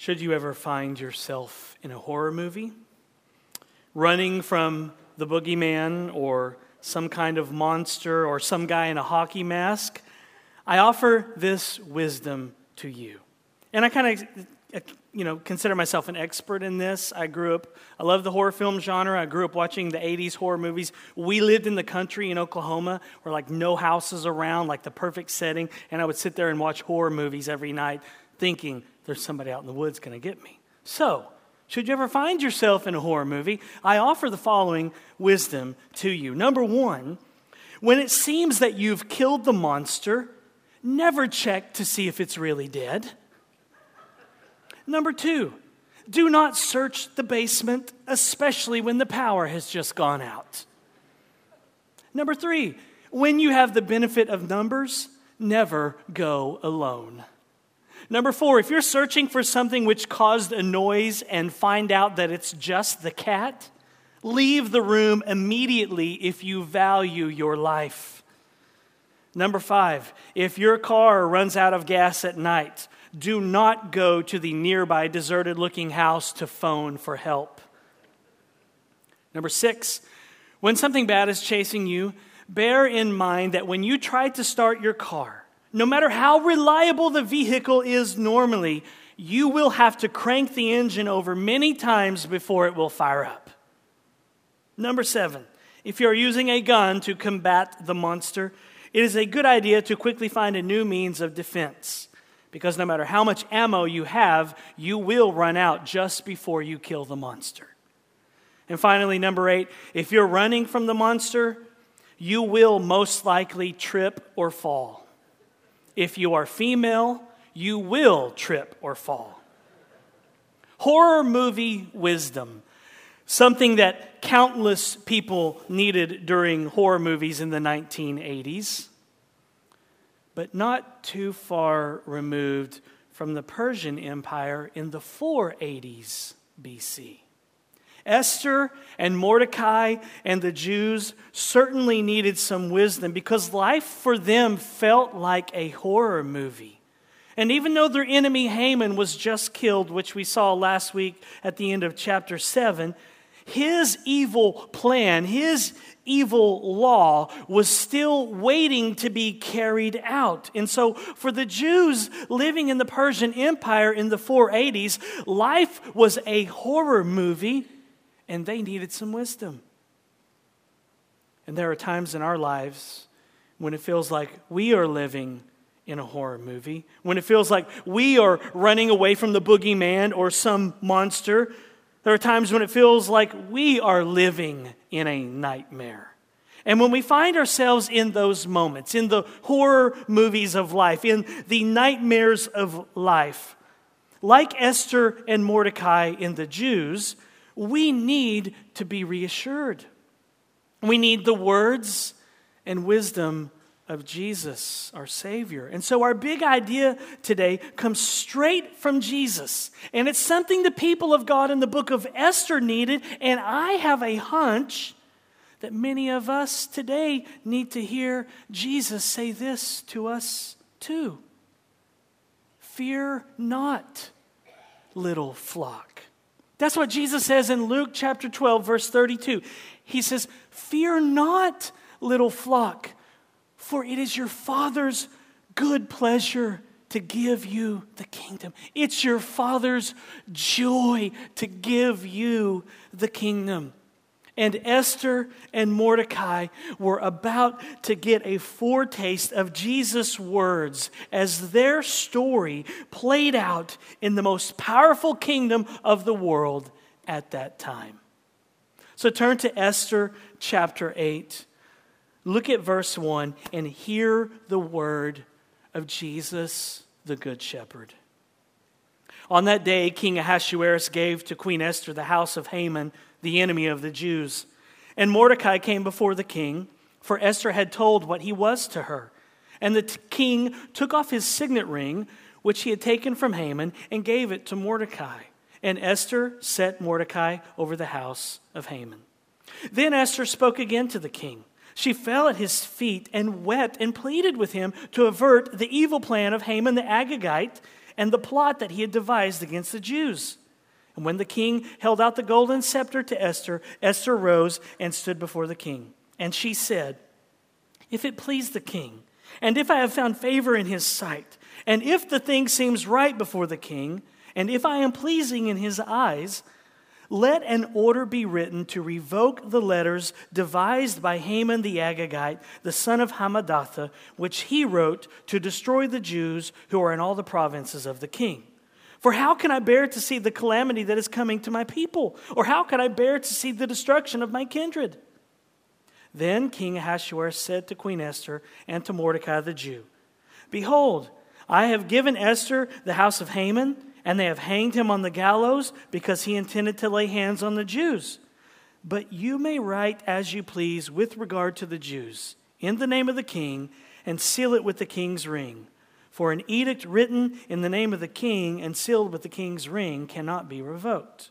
Should you ever find yourself in a horror movie, running from the boogeyman or some kind of monster or some guy in a hockey mask, I offer this wisdom to you. And I kind of you know, consider myself an expert in this. I grew up, I love the horror film genre. I grew up watching the 80s horror movies. We lived in the country in Oklahoma where like no houses around, like the perfect setting. And I would sit there and watch horror movies every night thinking, there's somebody out in the woods going to get me. So, should you ever find yourself in a horror movie, I offer the following wisdom to you. Number one, when it seems that you've killed the monster, never check to see if it's really dead. Number two, do not search the basement, especially when the power has just gone out. Number three, when you have the benefit of numbers, never go alone. Number four, if you're searching for something which caused a noise and find out that it's just the cat, leave the room immediately if you value your life. Number five, if your car runs out of gas at night, do not go to the nearby deserted looking house to phone for help. Number six, when something bad is chasing you, bear in mind that when you try to start your car, no matter how reliable the vehicle is normally, you will have to crank the engine over many times before it will fire up. Number seven, if you're using a gun to combat the monster, it is a good idea to quickly find a new means of defense. Because no matter how much ammo you have, you will run out just before you kill the monster. And finally, number eight, if you're running from the monster, you will most likely trip or fall. If you are female, you will trip or fall. Horror movie wisdom, something that countless people needed during horror movies in the 1980s, but not too far removed from the Persian Empire in the 480s BC. Esther and Mordecai and the Jews certainly needed some wisdom because life for them felt like a horror movie. And even though their enemy Haman was just killed, which we saw last week at the end of chapter 7, his evil plan, his evil law was still waiting to be carried out. And so, for the Jews living in the Persian Empire in the 480s, life was a horror movie and they needed some wisdom. And there are times in our lives when it feels like we are living in a horror movie, when it feels like we are running away from the boogeyman or some monster. There are times when it feels like we are living in a nightmare. And when we find ourselves in those moments, in the horror movies of life, in the nightmares of life, like Esther and Mordecai in the Jews, we need to be reassured. We need the words and wisdom of Jesus, our Savior. And so, our big idea today comes straight from Jesus. And it's something the people of God in the book of Esther needed. And I have a hunch that many of us today need to hear Jesus say this to us too Fear not, little flock. That's what Jesus says in Luke chapter 12, verse 32. He says, Fear not, little flock, for it is your Father's good pleasure to give you the kingdom. It's your Father's joy to give you the kingdom and Esther and Mordecai were about to get a foretaste of Jesus' words as their story played out in the most powerful kingdom of the world at that time. So turn to Esther chapter 8. Look at verse 1 and hear the word of Jesus, the Good Shepherd. On that day, King Ahasuerus gave to Queen Esther the house of Haman the enemy of the Jews. And Mordecai came before the king, for Esther had told what he was to her. And the t- king took off his signet ring, which he had taken from Haman, and gave it to Mordecai. And Esther set Mordecai over the house of Haman. Then Esther spoke again to the king. She fell at his feet and wept and pleaded with him to avert the evil plan of Haman the Agagite and the plot that he had devised against the Jews. And when the king held out the golden scepter to Esther, Esther rose and stood before the king. And she said, If it please the king, and if I have found favor in his sight, and if the thing seems right before the king, and if I am pleasing in his eyes, let an order be written to revoke the letters devised by Haman the Agagite, the son of Hammedatha, which he wrote to destroy the Jews who are in all the provinces of the king. For how can I bear to see the calamity that is coming to my people? Or how can I bear to see the destruction of my kindred? Then King Ahasuerus said to Queen Esther and to Mordecai the Jew, Behold, I have given Esther the house of Haman and they have hanged him on the gallows because he intended to lay hands on the Jews. But you may write as you please with regard to the Jews, in the name of the king, and seal it with the king's ring. For an edict written in the name of the king and sealed with the king's ring cannot be revoked.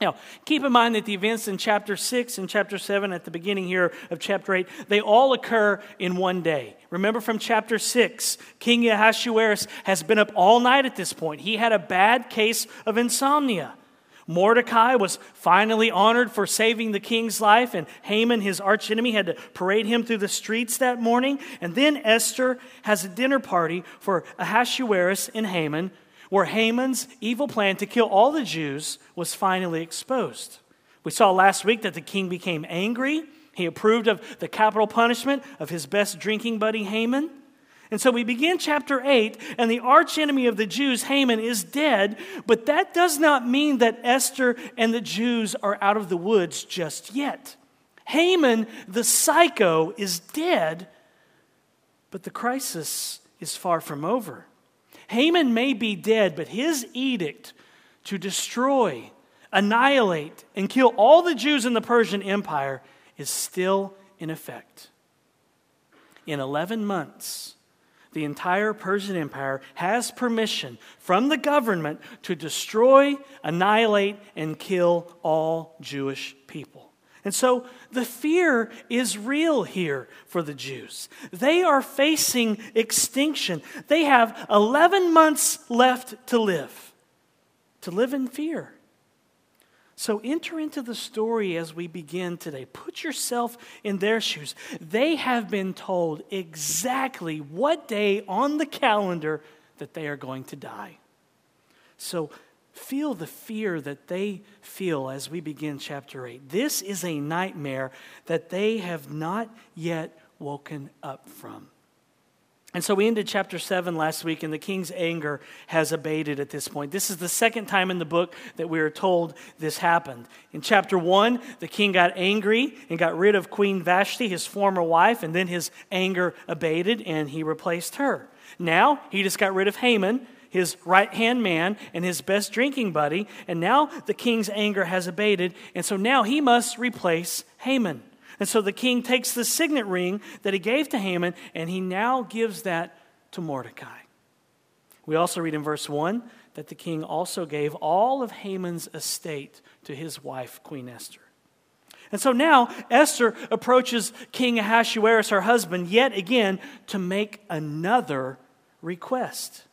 Now, keep in mind that the events in chapter 6 and chapter 7 at the beginning here of chapter 8, they all occur in one day. Remember from chapter 6, King Ahasuerus has been up all night at this point. He had a bad case of insomnia. Mordecai was finally honored for saving the king's life, and Haman, his archenemy, had to parade him through the streets that morning. And then Esther has a dinner party for Ahasuerus and Haman where Haman's evil plan to kill all the Jews was finally exposed. We saw last week that the king became angry. He approved of the capital punishment of his best drinking buddy, Haman. And so we begin chapter 8, and the archenemy of the Jews, Haman, is dead, but that does not mean that Esther and the Jews are out of the woods just yet. Haman, the psycho, is dead, but the crisis is far from over. Haman may be dead, but his edict to destroy, annihilate, and kill all the Jews in the Persian Empire is still in effect. In 11 months, the entire Persian Empire has permission from the government to destroy, annihilate, and kill all Jewish people. And so the fear is real here for the Jews. They are facing extinction. They have 11 months left to live, to live in fear. So enter into the story as we begin today. Put yourself in their shoes. They have been told exactly what day on the calendar that they are going to die. So Feel the fear that they feel as we begin chapter 8. This is a nightmare that they have not yet woken up from. And so we ended chapter 7 last week, and the king's anger has abated at this point. This is the second time in the book that we are told this happened. In chapter 1, the king got angry and got rid of Queen Vashti, his former wife, and then his anger abated and he replaced her. Now, he just got rid of Haman his right hand man and his best drinking buddy. And now the king's anger has abated. And so now he must replace Haman. And so the king takes the signet ring that he gave to Haman and he now gives that to Mordecai. We also read in verse 1 that the king also gave all of Haman's estate to his wife, Queen Esther. And so now Esther approaches King Ahasuerus, her husband, yet again to make another request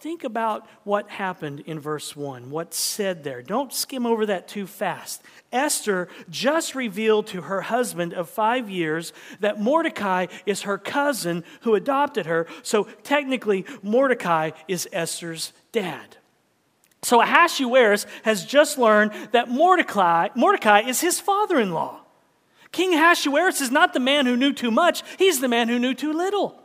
think about what happened in verse 1, what's said there. Don't skim over that too fast. Esther just revealed to her husband of five years that Mordecai is her cousin who adopted her. So technically, Mordecai is Esther's dad. So Ahasuerus has just learned that Mordecai, Mordecai is his father in law. King Ahasuerus is not the man who knew too much, he's the man who knew too little.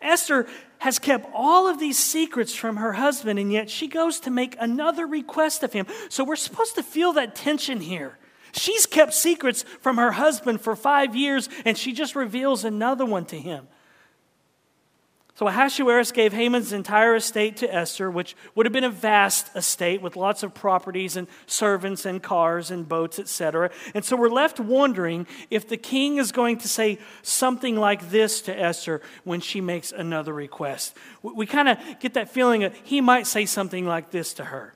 Esther has kept all of these secrets from her husband, and yet she goes to make another request of him. So we're supposed to feel that tension here. She's kept secrets from her husband for five years, and she just reveals another one to him. So Ahasuerus gave Haman's entire estate to Esther, which would have been a vast estate with lots of properties and servants and cars and boats, etc. And so we're left wondering if the king is going to say something like this to Esther when she makes another request. We kind of get that feeling that he might say something like this to her.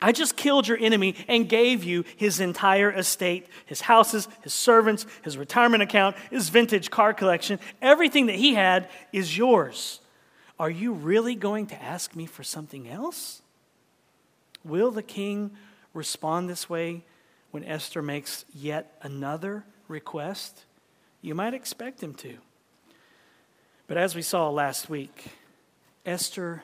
I just killed your enemy and gave you his entire estate, his houses, his servants, his retirement account, his vintage car collection. Everything that he had is yours. Are you really going to ask me for something else? Will the king respond this way when Esther makes yet another request? You might expect him to. But as we saw last week, Esther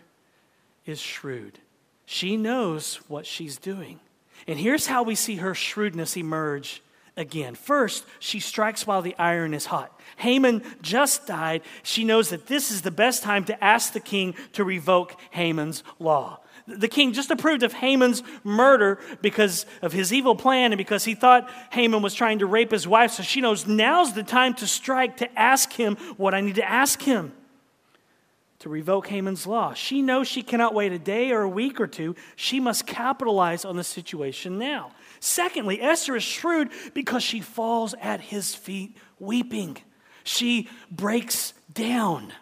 is shrewd. She knows what she's doing. And here's how we see her shrewdness emerge again. First, she strikes while the iron is hot. Haman just died. She knows that this is the best time to ask the king to revoke Haman's law. The king just approved of Haman's murder because of his evil plan and because he thought Haman was trying to rape his wife. So she knows now's the time to strike to ask him what I need to ask him to revoke Haman's law. She knows she cannot wait a day or a week or two. She must capitalize on the situation now. Secondly, Esther is shrewd because she falls at his feet weeping. She breaks down.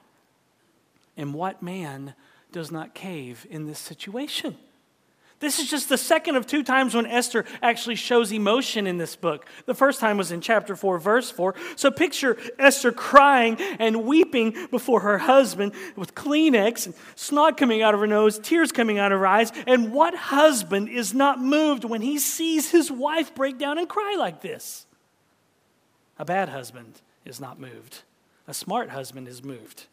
And what man does not cave in this situation? This is just the second of two times when Esther actually shows emotion in this book. The first time was in chapter 4, verse 4. So picture Esther crying and weeping before her husband with Kleenex and snot coming out of her nose, tears coming out of her eyes. And what husband is not moved when he sees his wife break down and cry like this? A bad husband is not moved, a smart husband is moved.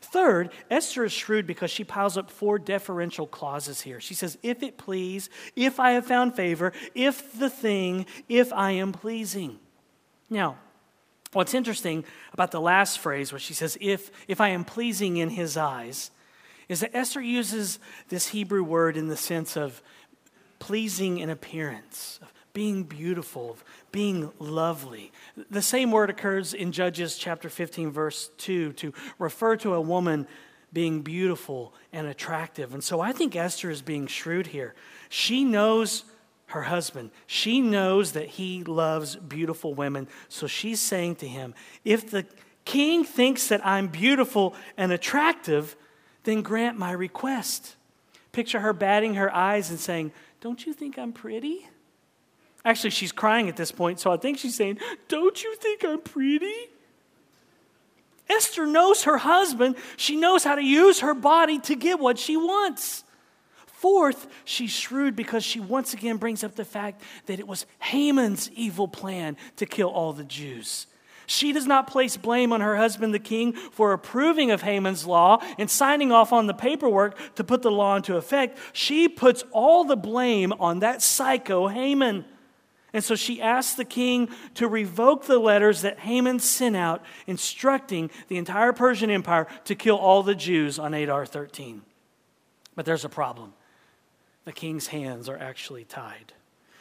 Third, Esther is shrewd because she piles up four deferential clauses here. She says, if it please, if I have found favor, if the thing, if I am pleasing. Now, what's interesting about the last phrase where she says, if, if I am pleasing in his eyes, is that Esther uses this Hebrew word in the sense of pleasing in appearance, of being beautiful, being lovely. The same word occurs in Judges chapter 15, verse 2, to refer to a woman being beautiful and attractive. And so I think Esther is being shrewd here. She knows her husband, she knows that he loves beautiful women. So she's saying to him, If the king thinks that I'm beautiful and attractive, then grant my request. Picture her batting her eyes and saying, Don't you think I'm pretty? Actually, she's crying at this point, so I think she's saying, Don't you think I'm pretty? Esther knows her husband. She knows how to use her body to get what she wants. Fourth, she's shrewd because she once again brings up the fact that it was Haman's evil plan to kill all the Jews. She does not place blame on her husband, the king, for approving of Haman's law and signing off on the paperwork to put the law into effect. She puts all the blame on that psycho Haman. And so she asked the king to revoke the letters that Haman sent out, instructing the entire Persian Empire to kill all the Jews on Adar 13. But there's a problem. The king's hands are actually tied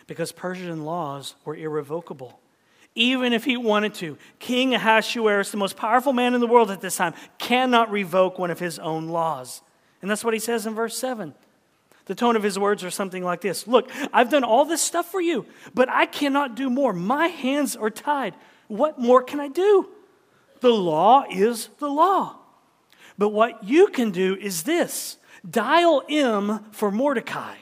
because Persian laws were irrevocable. Even if he wanted to, King Ahasuerus, the most powerful man in the world at this time, cannot revoke one of his own laws. And that's what he says in verse 7. The tone of his words are something like this Look, I've done all this stuff for you, but I cannot do more. My hands are tied. What more can I do? The law is the law. But what you can do is this dial M for Mordecai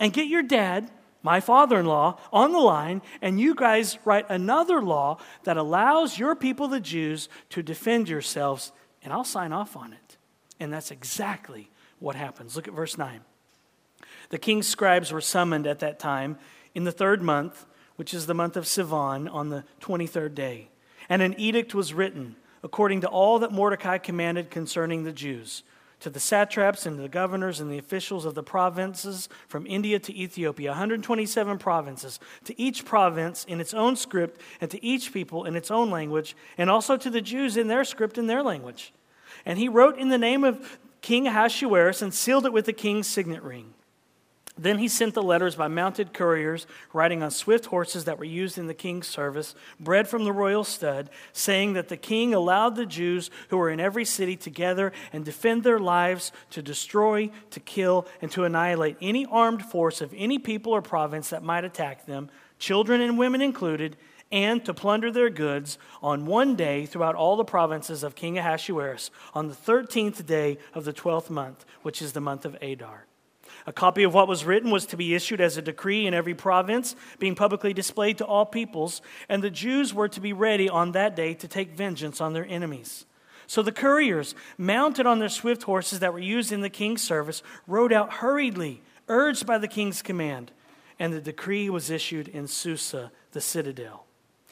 and get your dad, my father in law, on the line, and you guys write another law that allows your people, the Jews, to defend yourselves, and I'll sign off on it. And that's exactly what happens. Look at verse 9. The king's scribes were summoned at that time in the third month, which is the month of Sivan, on the 23rd day. And an edict was written according to all that Mordecai commanded concerning the Jews to the satraps and the governors and the officials of the provinces from India to Ethiopia, 127 provinces, to each province in its own script, and to each people in its own language, and also to the Jews in their script and their language. And he wrote in the name of King Ahasuerus and sealed it with the king's signet ring. Then he sent the letters by mounted couriers riding on swift horses that were used in the king's service, bred from the royal stud, saying that the king allowed the Jews who were in every city to gather and defend their lives to destroy, to kill, and to annihilate any armed force of any people or province that might attack them, children and women included, and to plunder their goods on one day throughout all the provinces of King Ahasuerus on the 13th day of the 12th month, which is the month of Adar. A copy of what was written was to be issued as a decree in every province, being publicly displayed to all peoples, and the Jews were to be ready on that day to take vengeance on their enemies. So the couriers, mounted on their swift horses that were used in the king's service, rode out hurriedly, urged by the king's command. And the decree was issued in Susa, the citadel.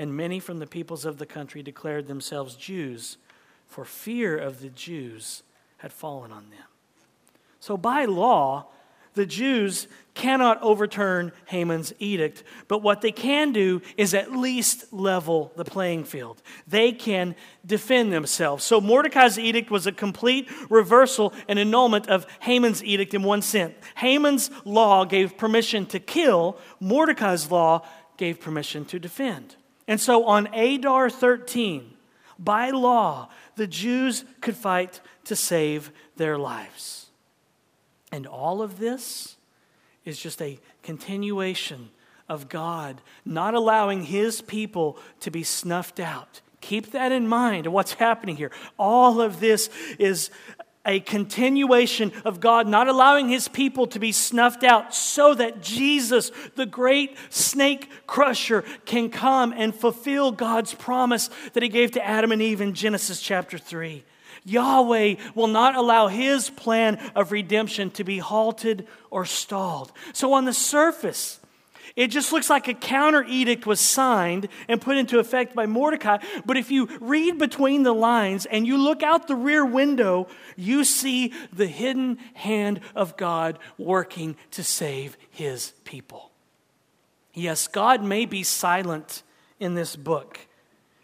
And many from the peoples of the country declared themselves Jews, for fear of the Jews had fallen on them. So by law, the Jews cannot overturn Haman's edict, but what they can do is at least level the playing field. They can defend themselves. So Mordecai's edict was a complete reversal and annulment of Haman's edict in one sense. Haman's law gave permission to kill, Mordecai's law gave permission to defend. And so on Adar 13, by law, the Jews could fight to save their lives. And all of this is just a continuation of God not allowing his people to be snuffed out. Keep that in mind what's happening here. All of this is a continuation of God not allowing his people to be snuffed out so that Jesus, the great snake crusher, can come and fulfill God's promise that he gave to Adam and Eve in Genesis chapter 3. Yahweh will not allow his plan of redemption to be halted or stalled. So, on the surface, it just looks like a counter edict was signed and put into effect by Mordecai. But if you read between the lines and you look out the rear window, you see the hidden hand of God working to save his people. Yes, God may be silent in this book.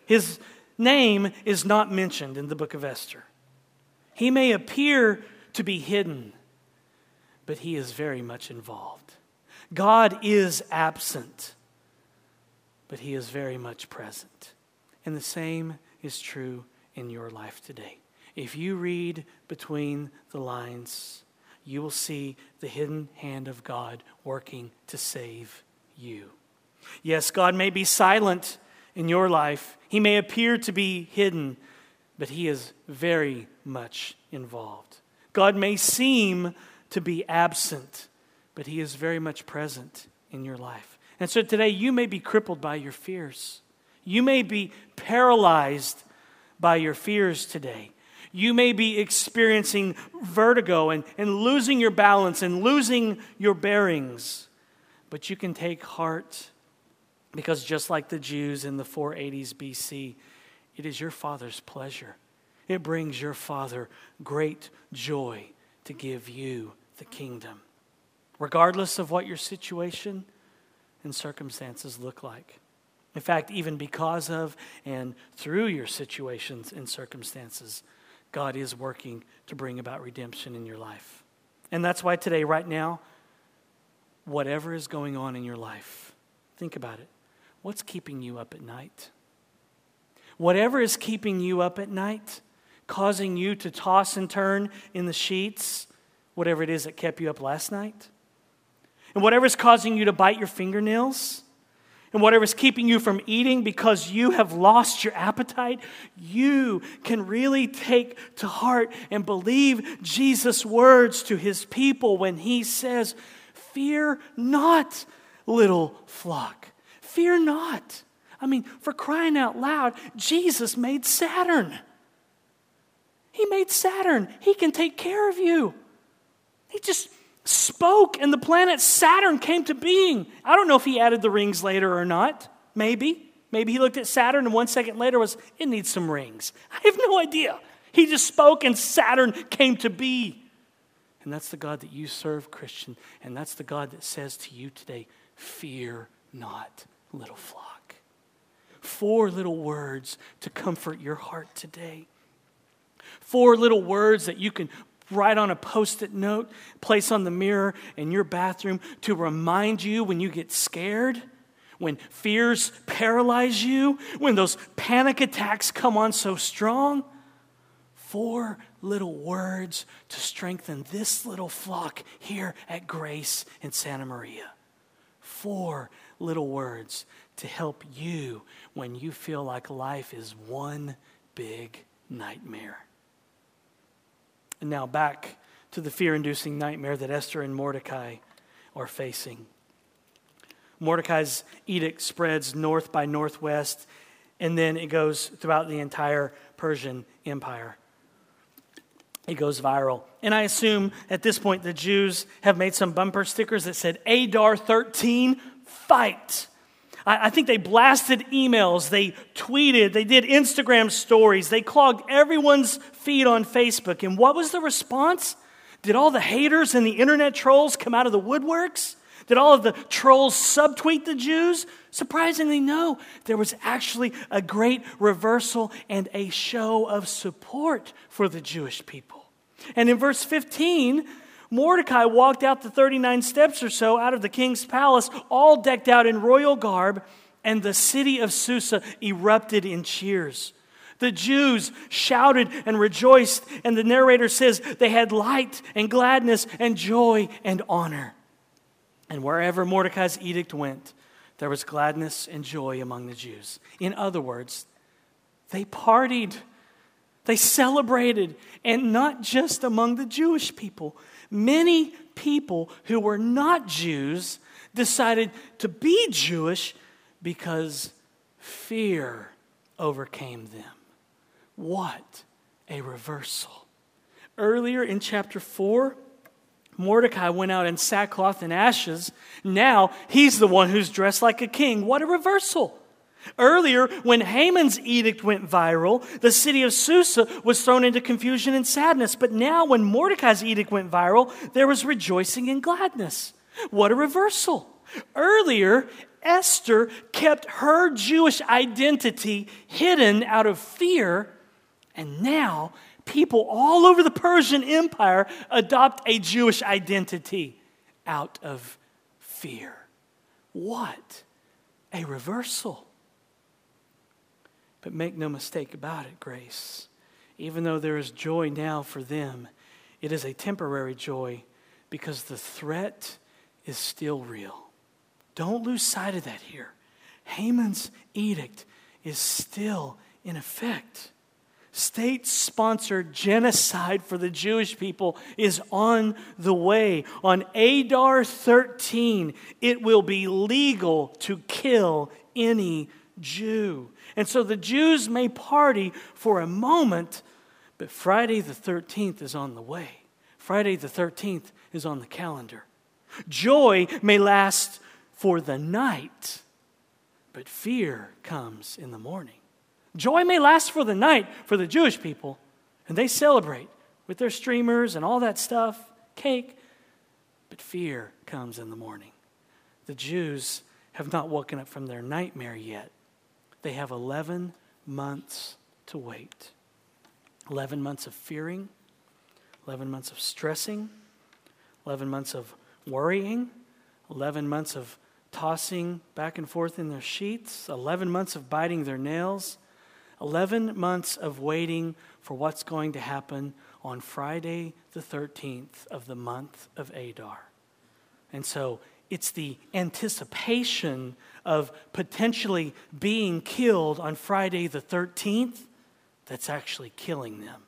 His name is not mentioned in the book of Esther. He may appear to be hidden, but he is very much involved. God is absent, but he is very much present. And the same is true in your life today. If you read between the lines, you will see the hidden hand of God working to save you. Yes, God may be silent in your life, He may appear to be hidden, but He is very much involved. God may seem to be absent, but He is very much present in your life. And so today, you may be crippled by your fears. You may be paralyzed by your fears today. You may be experiencing vertigo and, and losing your balance and losing your bearings. But you can take heart because just like the Jews in the 480s BC, it is your Father's pleasure. It brings your Father great joy to give you the kingdom, regardless of what your situation and circumstances look like. In fact, even because of and through your situations and circumstances, God is working to bring about redemption in your life. And that's why today, right now, whatever is going on in your life, think about it. What's keeping you up at night? Whatever is keeping you up at night, causing you to toss and turn in the sheets, whatever it is that kept you up last night, and whatever is causing you to bite your fingernails, and whatever is keeping you from eating because you have lost your appetite, you can really take to heart and believe Jesus' words to his people when he says, Fear not, little flock. Fear not. I mean, for crying out loud, Jesus made Saturn. He made Saturn. He can take care of you. He just spoke, and the planet Saturn came to being. I don't know if he added the rings later or not. Maybe. Maybe he looked at Saturn, and one second later was, it needs some rings. I have no idea. He just spoke, and Saturn came to be. And that's the God that you serve, Christian. And that's the God that says to you today, fear not little flock. Four little words to comfort your heart today. Four little words that you can write on a post it note, place on the mirror in your bathroom to remind you when you get scared, when fears paralyze you, when those panic attacks come on so strong. Four little words to strengthen this little flock here at Grace in Santa Maria. Four little words to help you when you feel like life is one big nightmare. And now back to the fear inducing nightmare that Esther and Mordecai are facing. Mordecai's edict spreads north by northwest, and then it goes throughout the entire Persian Empire. It goes viral. And I assume at this point the Jews have made some bumper stickers that said, Adar 13, fight. I, I think they blasted emails, they tweeted, they did Instagram stories, they clogged everyone's feed on Facebook. And what was the response? Did all the haters and the internet trolls come out of the woodworks? Did all of the trolls subtweet the Jews? Surprisingly, no. There was actually a great reversal and a show of support for the Jewish people. And in verse 15, Mordecai walked out the 39 steps or so out of the king's palace, all decked out in royal garb, and the city of Susa erupted in cheers. The Jews shouted and rejoiced, and the narrator says they had light and gladness and joy and honor. And wherever Mordecai's edict went, there was gladness and joy among the Jews. In other words, they partied, they celebrated, and not just among the Jewish people. Many people who were not Jews decided to be Jewish because fear overcame them. What a reversal. Earlier in chapter 4, Mordecai went out in sackcloth and ashes. Now he's the one who's dressed like a king. What a reversal. Earlier, when Haman's edict went viral, the city of Susa was thrown into confusion and sadness. But now, when Mordecai's edict went viral, there was rejoicing and gladness. What a reversal. Earlier, Esther kept her Jewish identity hidden out of fear, and now people all over the Persian Empire adopt a Jewish identity out of fear. What a reversal. But make no mistake about it, grace. Even though there is joy now for them, it is a temporary joy because the threat is still real. Don't lose sight of that here. Haman's edict is still in effect state sponsored genocide for the Jewish people is on the way. On Adar 13, it will be legal to kill any Jew. And so the Jews may party for a moment, but Friday the 13th is on the way. Friday the 13th is on the calendar. Joy may last for the night, but fear comes in the morning. Joy may last for the night for the Jewish people, and they celebrate with their streamers and all that stuff, cake, but fear comes in the morning. The Jews have not woken up from their nightmare yet. They have 11 months to wait 11 months of fearing, 11 months of stressing, 11 months of worrying, 11 months of tossing back and forth in their sheets, 11 months of biting their nails, 11 months of waiting for what's going to happen on Friday, the 13th of the month of Adar. And so it's the anticipation of potentially being killed on Friday, the 13th, that's actually killing them.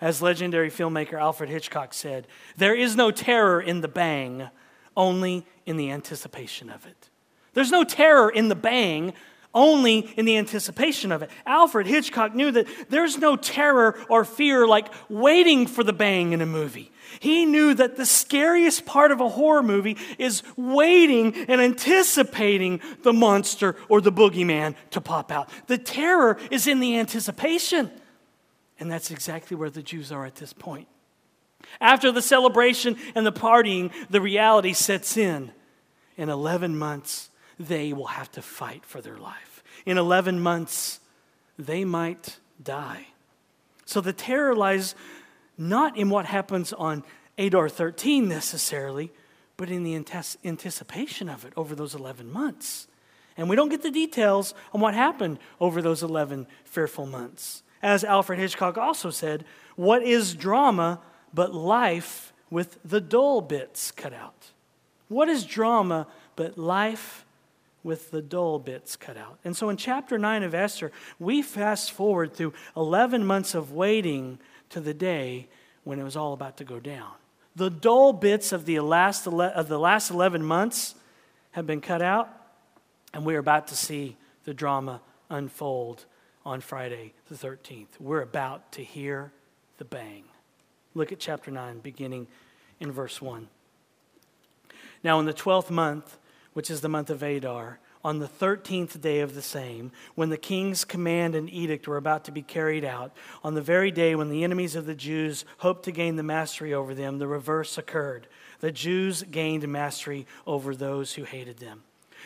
As legendary filmmaker Alfred Hitchcock said, there is no terror in the bang, only in the anticipation of it. There's no terror in the bang, only in the anticipation of it. Alfred Hitchcock knew that there's no terror or fear like waiting for the bang in a movie. He knew that the scariest part of a horror movie is waiting and anticipating the monster or the boogeyman to pop out. The terror is in the anticipation. And that's exactly where the Jews are at this point. After the celebration and the partying, the reality sets in. In 11 months, they will have to fight for their life. In 11 months, they might die. So the terror lies not in what happens on Adar 13 necessarily, but in the anticipation of it over those 11 months. And we don't get the details on what happened over those 11 fearful months. As Alfred Hitchcock also said, What is drama but life with the dull bits cut out? What is drama but life with the dull bits cut out? And so in chapter 9 of Esther, we fast forward through 11 months of waiting to the day when it was all about to go down. The dull bits of the last, of the last 11 months have been cut out, and we're about to see the drama unfold on Friday the 13th. We're about to hear the bang. Look at chapter 9, beginning in verse 1. Now, in the 12th month, which is the month of Adar, on the 13th day of the same, when the king's command and edict were about to be carried out, on the very day when the enemies of the Jews hoped to gain the mastery over them, the reverse occurred. The Jews gained mastery over those who hated them.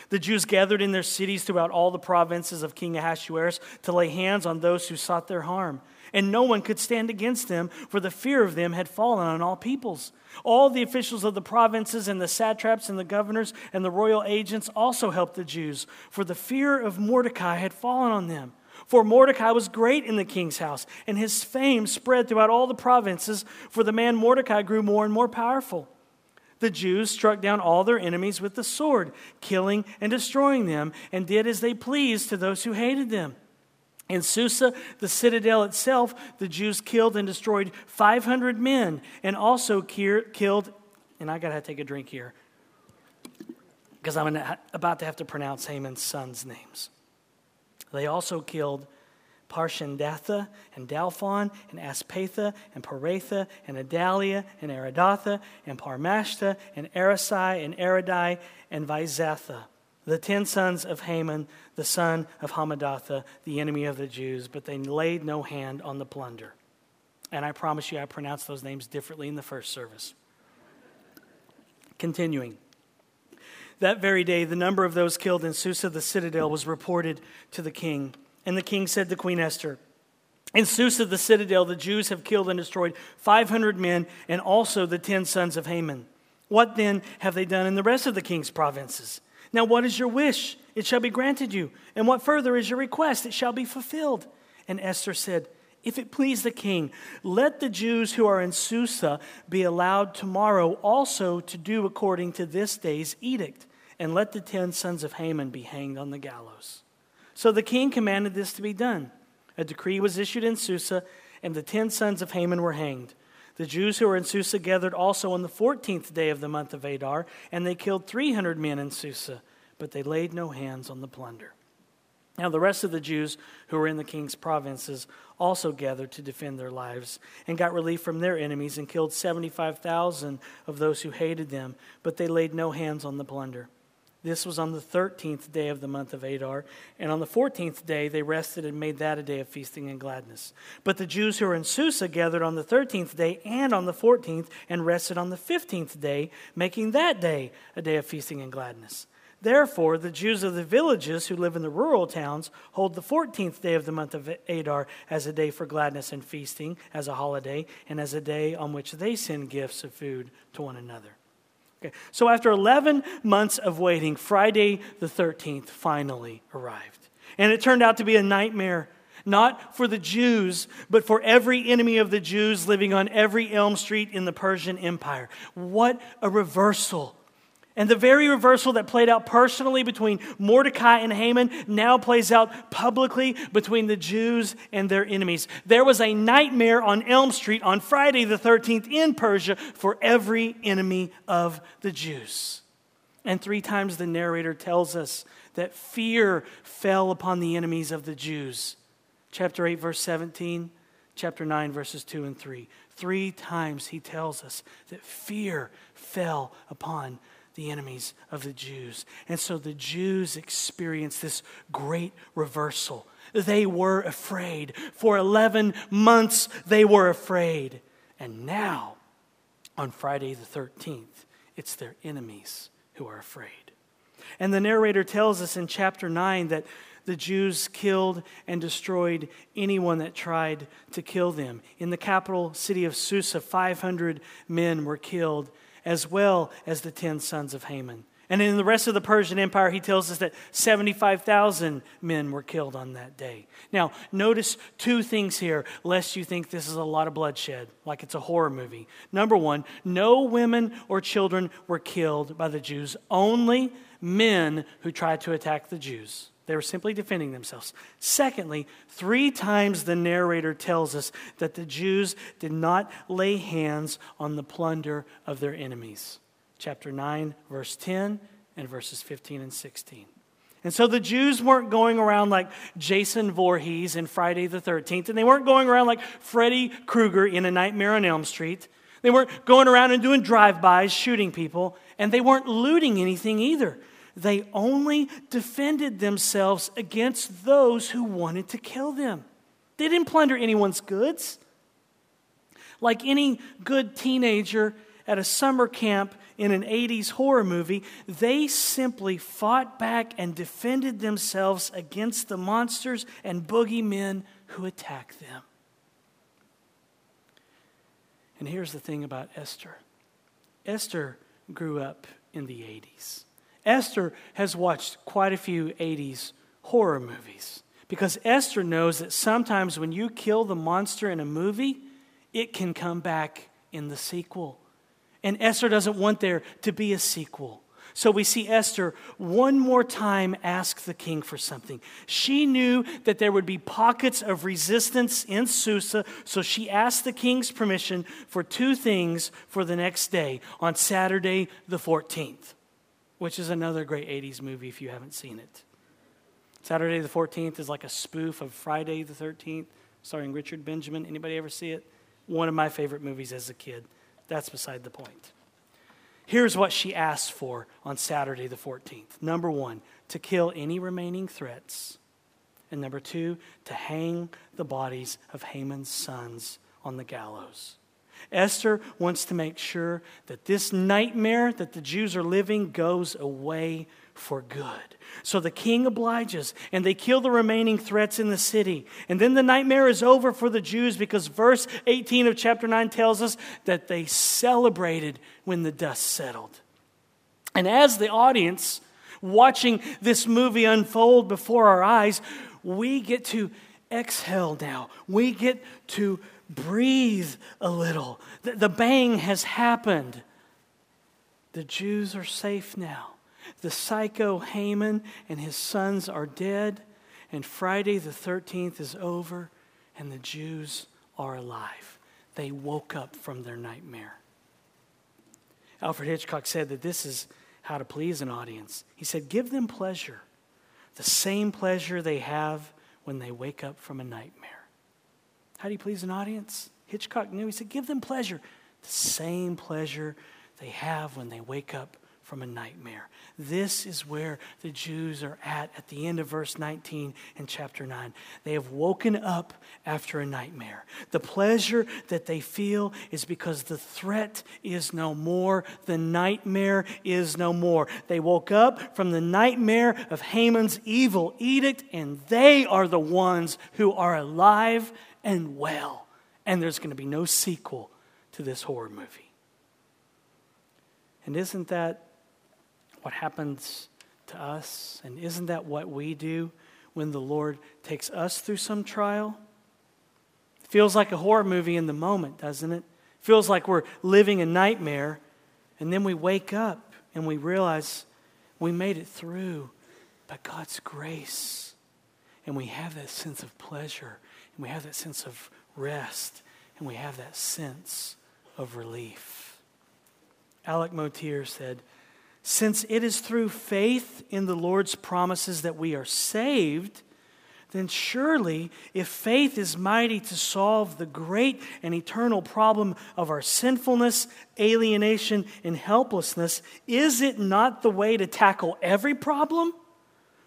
The Jews gathered in their cities throughout all the provinces of King Ahasuerus to lay hands on those who sought their harm. And no one could stand against them, for the fear of them had fallen on all peoples. All the officials of the provinces and the satraps and the governors and the royal agents also helped the Jews, for the fear of Mordecai had fallen on them. For Mordecai was great in the king's house, and his fame spread throughout all the provinces, for the man Mordecai grew more and more powerful. The Jews struck down all their enemies with the sword, killing and destroying them, and did as they pleased to those who hated them. In Susa, the citadel itself, the Jews killed and destroyed 500 men, and also killed, and I got to take a drink here, because I'm about to have to pronounce Haman's sons' names. They also killed Parshandatha and Dalphon and Aspatha and Paratha and Adalia and Aradatha and Parmashta and Arisai and Aridai and Vizatha, the ten sons of Haman, the son of Hammedatha, the enemy of the Jews, but they laid no hand on the plunder. And I promise you, I pronounced those names differently in the first service. Continuing. That very day, the number of those killed in Susa the citadel was reported to the king. And the king said to Queen Esther, In Susa, the citadel, the Jews have killed and destroyed 500 men and also the 10 sons of Haman. What then have they done in the rest of the king's provinces? Now, what is your wish? It shall be granted you. And what further is your request? It shall be fulfilled. And Esther said, If it please the king, let the Jews who are in Susa be allowed tomorrow also to do according to this day's edict, and let the ten sons of Haman be hanged on the gallows. So the king commanded this to be done. A decree was issued in Susa, and the ten sons of Haman were hanged. The Jews who were in Susa gathered also on the fourteenth day of the month of Adar, and they killed three hundred men in Susa, but they laid no hands on the plunder. Now, the rest of the Jews who were in the king's provinces also gathered to defend their lives and got relief from their enemies and killed 75,000 of those who hated them, but they laid no hands on the plunder. This was on the 13th day of the month of Adar. And on the 14th day, they rested and made that a day of feasting and gladness. But the Jews who were in Susa gathered on the 13th day and on the 14th and rested on the 15th day, making that day a day of feasting and gladness. Therefore, the Jews of the villages who live in the rural towns hold the 14th day of the month of Adar as a day for gladness and feasting, as a holiday, and as a day on which they send gifts of food to one another. Okay, so after 11 months of waiting, Friday the 13th finally arrived. And it turned out to be a nightmare, not for the Jews, but for every enemy of the Jews living on every Elm Street in the Persian Empire. What a reversal and the very reversal that played out personally between Mordecai and Haman now plays out publicly between the Jews and their enemies. There was a nightmare on Elm Street on Friday the 13th in Persia for every enemy of the Jews. And three times the narrator tells us that fear fell upon the enemies of the Jews. Chapter 8, verse 17, chapter 9, verses 2 and 3. Three times he tells us that fear fell upon the enemies of the Jews. And so the Jews experienced this great reversal. They were afraid. For 11 months, they were afraid. And now, on Friday the 13th, it's their enemies who are afraid. And the narrator tells us in chapter 9 that the Jews killed and destroyed anyone that tried to kill them. In the capital city of Susa, 500 men were killed as well as the ten sons of Haman. And in the rest of the Persian Empire, he tells us that 75,000 men were killed on that day. Now, notice two things here, lest you think this is a lot of bloodshed, like it's a horror movie. Number one, no women or children were killed by the Jews, only men who tried to attack the Jews. They were simply defending themselves. Secondly, three times the narrator tells us that the Jews did not lay hands on the plunder of their enemies chapter 9, verse 10, and verses 15 and 16. And so the Jews weren't going around like Jason Voorhees in Friday the 13th, and they weren't going around like Freddy Krueger in A Nightmare on Elm Street. They weren't going around and doing drive-bys, shooting people, and they weren't looting anything either. They only defended themselves against those who wanted to kill them. They didn't plunder anyone's goods. Like any good teenager at a summer camp in an 80s horror movie, they simply fought back and defended themselves against the monsters and boogeymen who attacked them. And here's the thing about Esther Esther grew up in the 80s. Esther has watched quite a few 80s horror movies because Esther knows that sometimes when you kill the monster in a movie, it can come back in the sequel. And Esther doesn't want there to be a sequel. So we see Esther one more time ask the king for something. She knew that there would be pockets of resistance in Susa, so she asked the king's permission for two things for the next day on Saturday the 14th, which is another great 80s movie if you haven't seen it. Saturday the 14th is like a spoof of Friday the 13th, starring Richard Benjamin. Anybody ever see it? One of my favorite movies as a kid. That's beside the point. Here's what she asked for on Saturday the 14th. Number one, to kill any remaining threats. And number two, to hang the bodies of Haman's sons on the gallows. Esther wants to make sure that this nightmare that the Jews are living goes away for good. So the king obliges, and they kill the remaining threats in the city. And then the nightmare is over for the Jews because verse 18 of chapter 9 tells us that they celebrated when the dust settled. And as the audience watching this movie unfold before our eyes, we get to exhale now. We get to breathe a little. The, the bang has happened. The Jews are safe now. The psycho Haman and his sons are dead, and Friday the 13th is over, and the Jews are alive. They woke up from their nightmare. Alfred Hitchcock said that this is how to please an audience. He said, Give them pleasure, the same pleasure they have when they wake up from a nightmare. How do you please an audience? Hitchcock knew. He said, Give them pleasure, the same pleasure they have when they wake up from a nightmare. This is where the Jews are at at the end of verse 19 in chapter 9. They have woken up after a nightmare. The pleasure that they feel is because the threat is no more, the nightmare is no more. They woke up from the nightmare of Haman's evil edict, and they are the ones who are alive and well. And there's going to be no sequel to this horror movie. And isn't that what happens to us? And isn't that what we do when the Lord takes us through some trial? It feels like a horror movie in the moment, doesn't it? it feels like we're living a nightmare, and then we wake up and we realize we made it through by God's grace. And we have that sense of pleasure, and we have that sense of rest, and we have that sense of relief. Alec Motyer said, since it is through faith in the Lord's promises that we are saved, then surely, if faith is mighty to solve the great and eternal problem of our sinfulness, alienation, and helplessness, is it not the way to tackle every problem?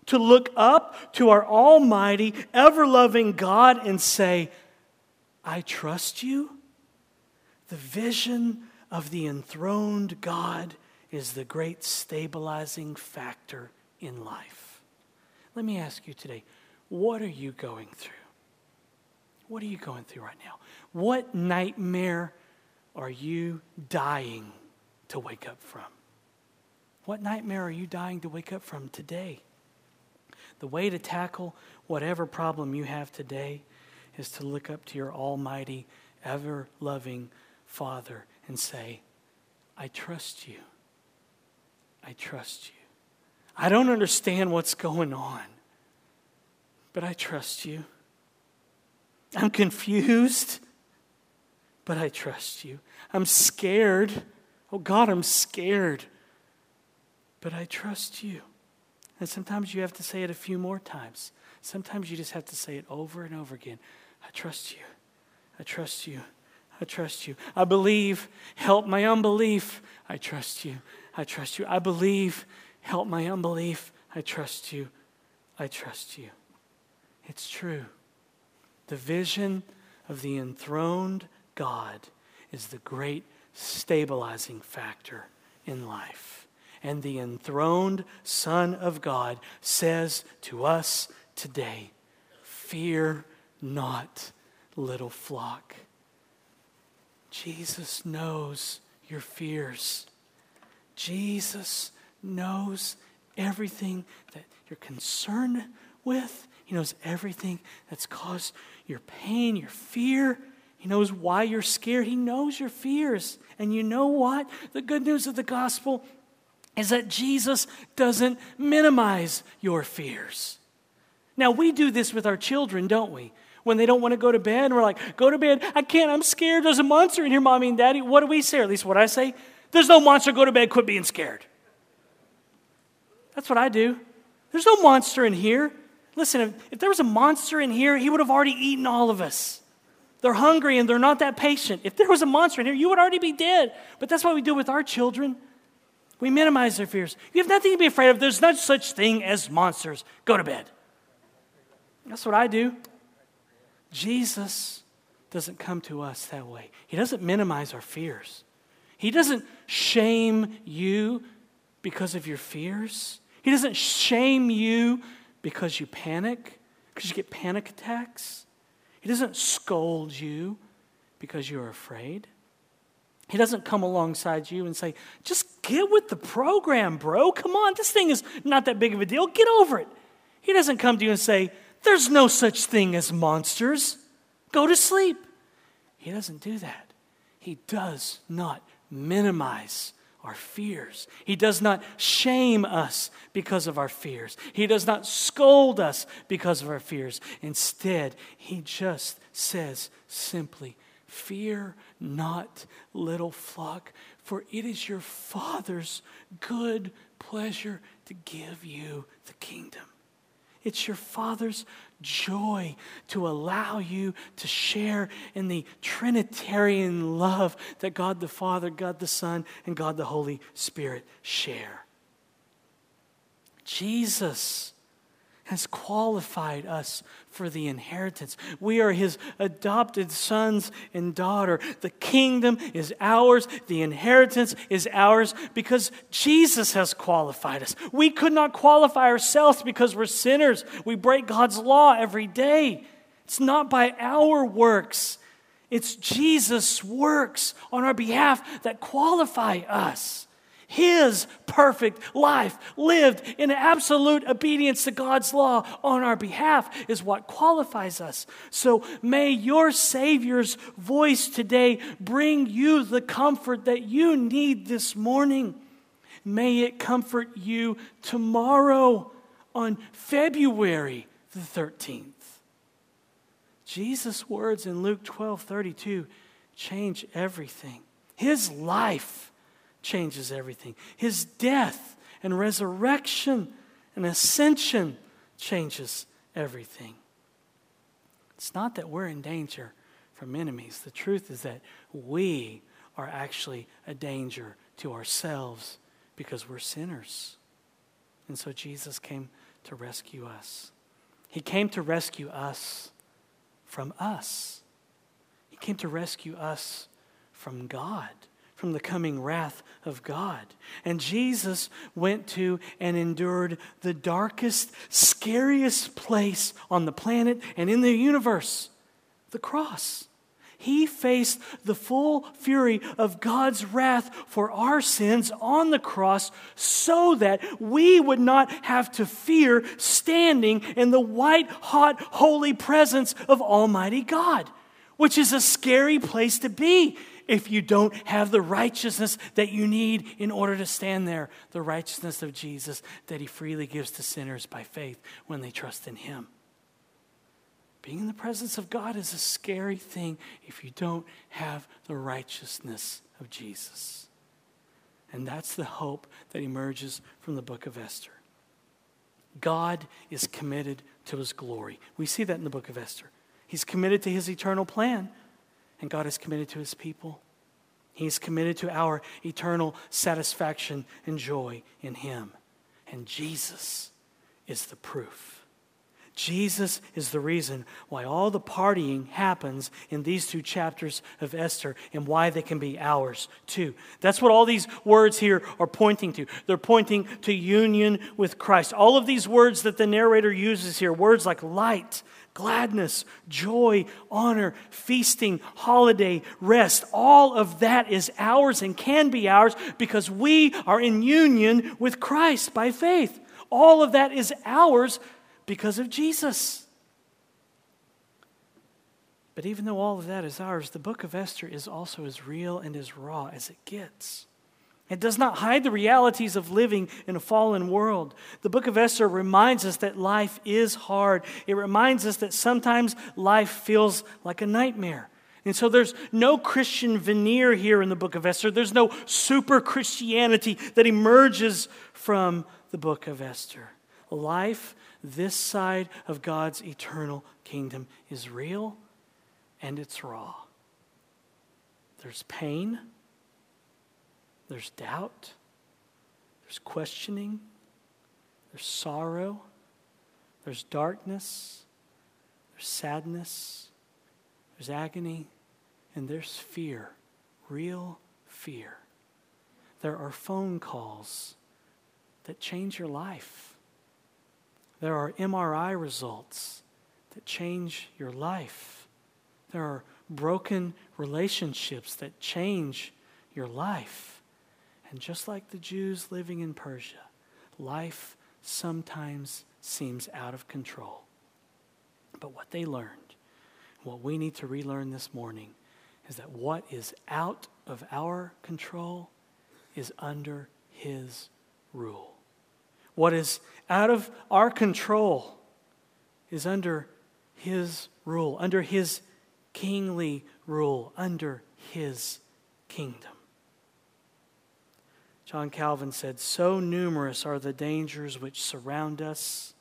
To look up to our almighty, ever loving God and say, I trust you? The vision of the enthroned God is the great stabilizing factor in life. Let me ask you today what are you going through? What are you going through right now? What nightmare are you dying to wake up from? What nightmare are you dying to wake up from today? The way to tackle whatever problem you have today is to look up to your almighty, ever loving Father and say, I trust you. I trust you. I don't understand what's going on, but I trust you. I'm confused, but I trust you. I'm scared. Oh God, I'm scared, but I trust you. And sometimes you have to say it a few more times. Sometimes you just have to say it over and over again. I trust you. I trust you. I trust you. I believe. Help my unbelief. I trust you. I trust you. I believe. Help my unbelief. I trust you. I trust you. It's true. The vision of the enthroned God is the great stabilizing factor in life. And the enthroned Son of God says to us today Fear not, little flock. Jesus knows your fears. Jesus knows everything that you're concerned with. He knows everything that's caused your pain, your fear. He knows why you're scared. He knows your fears. And you know what? The good news of the gospel is that Jesus doesn't minimize your fears. Now, we do this with our children, don't we? When they don't want to go to bed, we're like, go to bed. I can't. I'm scared. There's a monster in here, mommy and daddy. What do we say? Or at least what I say. There's no monster. Go to bed. Quit being scared. That's what I do. There's no monster in here. Listen, if, if there was a monster in here, he would have already eaten all of us. They're hungry and they're not that patient. If there was a monster in here, you would already be dead. But that's what we do with our children. We minimize their fears. You have nothing to be afraid of. There's no such thing as monsters. Go to bed. That's what I do. Jesus doesn't come to us that way. He doesn't minimize our fears. He doesn't shame you because of your fears. He doesn't shame you because you panic, because you get panic attacks. He doesn't scold you because you're afraid. He doesn't come alongside you and say, just get with the program, bro. Come on, this thing is not that big of a deal. Get over it. He doesn't come to you and say, there's no such thing as monsters. Go to sleep. He doesn't do that. He does not minimize our fears. He does not shame us because of our fears. He does not scold us because of our fears. Instead, He just says simply, Fear not, little flock, for it is your Father's good pleasure to give you the kingdom. It's your Father's joy to allow you to share in the Trinitarian love that God the Father, God the Son, and God the Holy Spirit share. Jesus has qualified us for the inheritance. We are his adopted sons and daughter. The kingdom is ours, the inheritance is ours because Jesus has qualified us. We could not qualify ourselves because we're sinners. We break God's law every day. It's not by our works. It's Jesus' works on our behalf that qualify us. His perfect life, lived in absolute obedience to God's law on our behalf, is what qualifies us. So may your Savior's voice today bring you the comfort that you need this morning. May it comfort you tomorrow on February the 13th. Jesus' words in Luke 12 32 change everything. His life changes everything. His death and resurrection and ascension changes everything. It's not that we're in danger from enemies. The truth is that we are actually a danger to ourselves because we're sinners. And so Jesus came to rescue us. He came to rescue us from us. He came to rescue us from God from the coming wrath of God. And Jesus went to and endured the darkest, scariest place on the planet and in the universe the cross. He faced the full fury of God's wrath for our sins on the cross so that we would not have to fear standing in the white, hot, holy presence of Almighty God, which is a scary place to be if you don't have the righteousness that you need in order to stand there the righteousness of Jesus that He freely gives to sinners by faith when they trust in Him. Being in the presence of God is a scary thing if you don't have the righteousness of Jesus. And that's the hope that emerges from the book of Esther. God is committed to his glory. We see that in the book of Esther. He's committed to his eternal plan and God is committed to his people. He's committed to our eternal satisfaction and joy in him. And Jesus is the proof. Jesus is the reason why all the partying happens in these two chapters of Esther and why they can be ours too. That's what all these words here are pointing to. They're pointing to union with Christ. All of these words that the narrator uses here, words like light, gladness, joy, honor, feasting, holiday, rest, all of that is ours and can be ours because we are in union with Christ by faith. All of that is ours because of Jesus. But even though all of that is ours, the book of Esther is also as real and as raw as it gets. It does not hide the realities of living in a fallen world. The book of Esther reminds us that life is hard. It reminds us that sometimes life feels like a nightmare. And so there's no Christian veneer here in the book of Esther. There's no super Christianity that emerges from the book of Esther. Life this side of God's eternal kingdom is real and it's raw. There's pain there's doubt, there's questioning, there's sorrow, there's darkness, there's sadness, there's agony, and there's fear, real fear. There are phone calls that change your life. There are MRI results that change your life. There are broken relationships that change your life. And just like the Jews living in Persia, life sometimes seems out of control. But what they learned, what we need to relearn this morning, is that what is out of our control is under His rule. What is out of our control is under His rule, under His kingly rule, under His kingdom. John Calvin said, So numerous are the dangers which surround us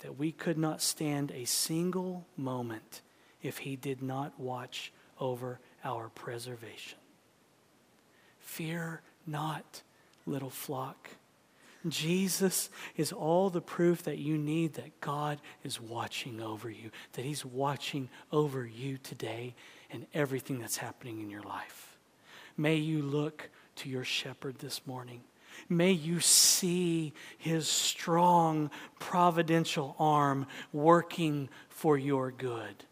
that we could not stand a single moment if he did not watch over our preservation. Fear not, little flock. Jesus is all the proof that you need that God is watching over you, that He's watching over you today and everything that's happening in your life. May you look to your shepherd this morning. May you see his strong providential arm working for your good.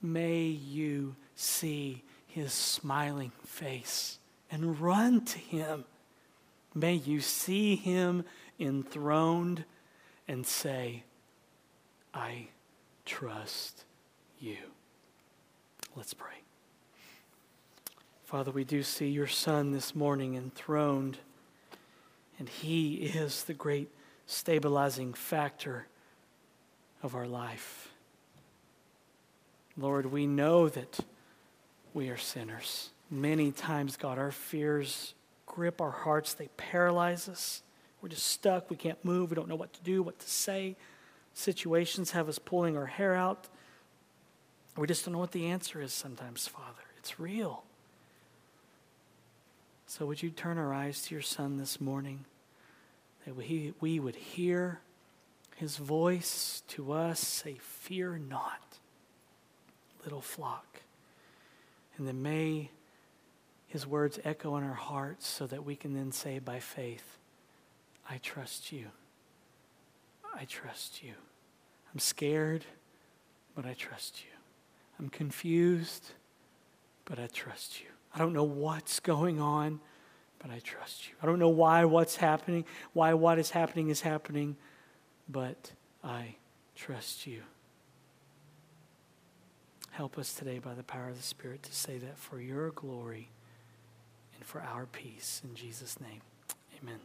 May you see his smiling face and run to him. May you see him enthroned and say, I trust you. Let's pray. Father, we do see your Son this morning enthroned, and he is the great stabilizing factor of our life. Lord, we know that we are sinners. Many times, God, our fears grip our hearts, they paralyze us. We're just stuck. We can't move. We don't know what to do, what to say. Situations have us pulling our hair out. We just don't know what the answer is sometimes, Father. It's real. So, would you turn our eyes to your Son this morning? That we, we would hear his voice to us say, Fear not, little flock. And then may his words echo in our hearts so that we can then say by faith, I trust you. I trust you. I'm scared, but I trust you. I'm confused, but I trust you. I don't know what's going on, but I trust you. I don't know why what's happening, why what is happening is happening, but I trust you. Help us today by the power of the Spirit to say that for your glory for our peace. In Jesus' name, amen.